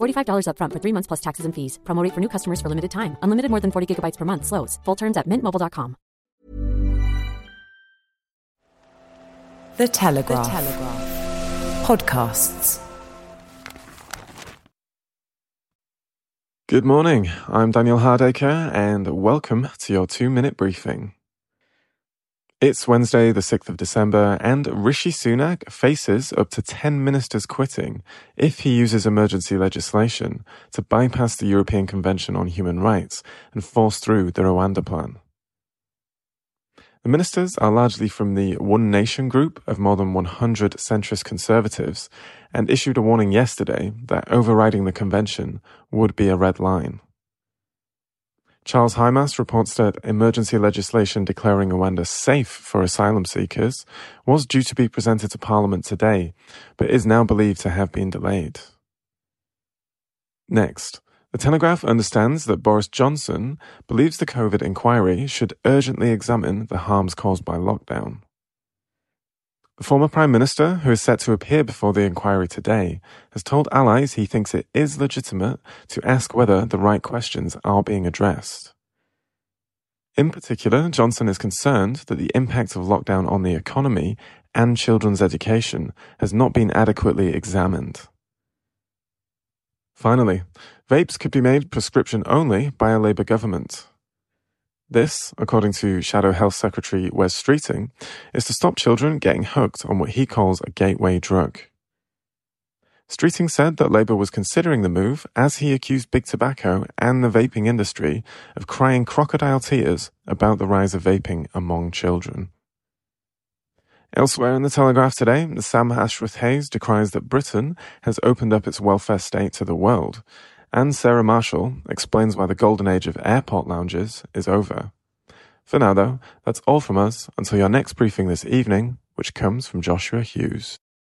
$45 upfront for three months plus taxes and fees. Promo rate for new customers for limited time. Unlimited more than 40 gigabytes per month. Slows. Full terms at mintmobile.com. The Telegraph. The Telegraph. Podcasts. Good morning. I'm Daniel Hardacre, and welcome to your two minute briefing. It's Wednesday, the 6th of December, and Rishi Sunak faces up to 10 ministers quitting if he uses emergency legislation to bypass the European Convention on Human Rights and force through the Rwanda plan. The ministers are largely from the One Nation group of more than 100 centrist conservatives and issued a warning yesterday that overriding the convention would be a red line. Charles Hymas reports that emergency legislation declaring Rwanda safe for asylum seekers was due to be presented to Parliament today, but is now believed to have been delayed. Next, the Telegraph understands that Boris Johnson believes the COVID inquiry should urgently examine the harms caused by lockdown. The former Prime Minister, who is set to appear before the inquiry today, has told allies he thinks it is legitimate to ask whether the right questions are being addressed. In particular, Johnson is concerned that the impact of lockdown on the economy and children's education has not been adequately examined. Finally, vapes could be made prescription only by a Labour government. This, according to Shadow Health Secretary Wes Streeting, is to stop children getting hooked on what he calls a gateway drug. Streeting said that Labour was considering the move as he accused big tobacco and the vaping industry of crying crocodile tears about the rise of vaping among children. Elsewhere in the Telegraph today, Sam Ashworth Hayes decries that Britain has opened up its welfare state to the world and Sarah Marshall explains why the golden age of airport lounges is over. For now, though, that's all from us until your next briefing this evening, which comes from Joshua Hughes.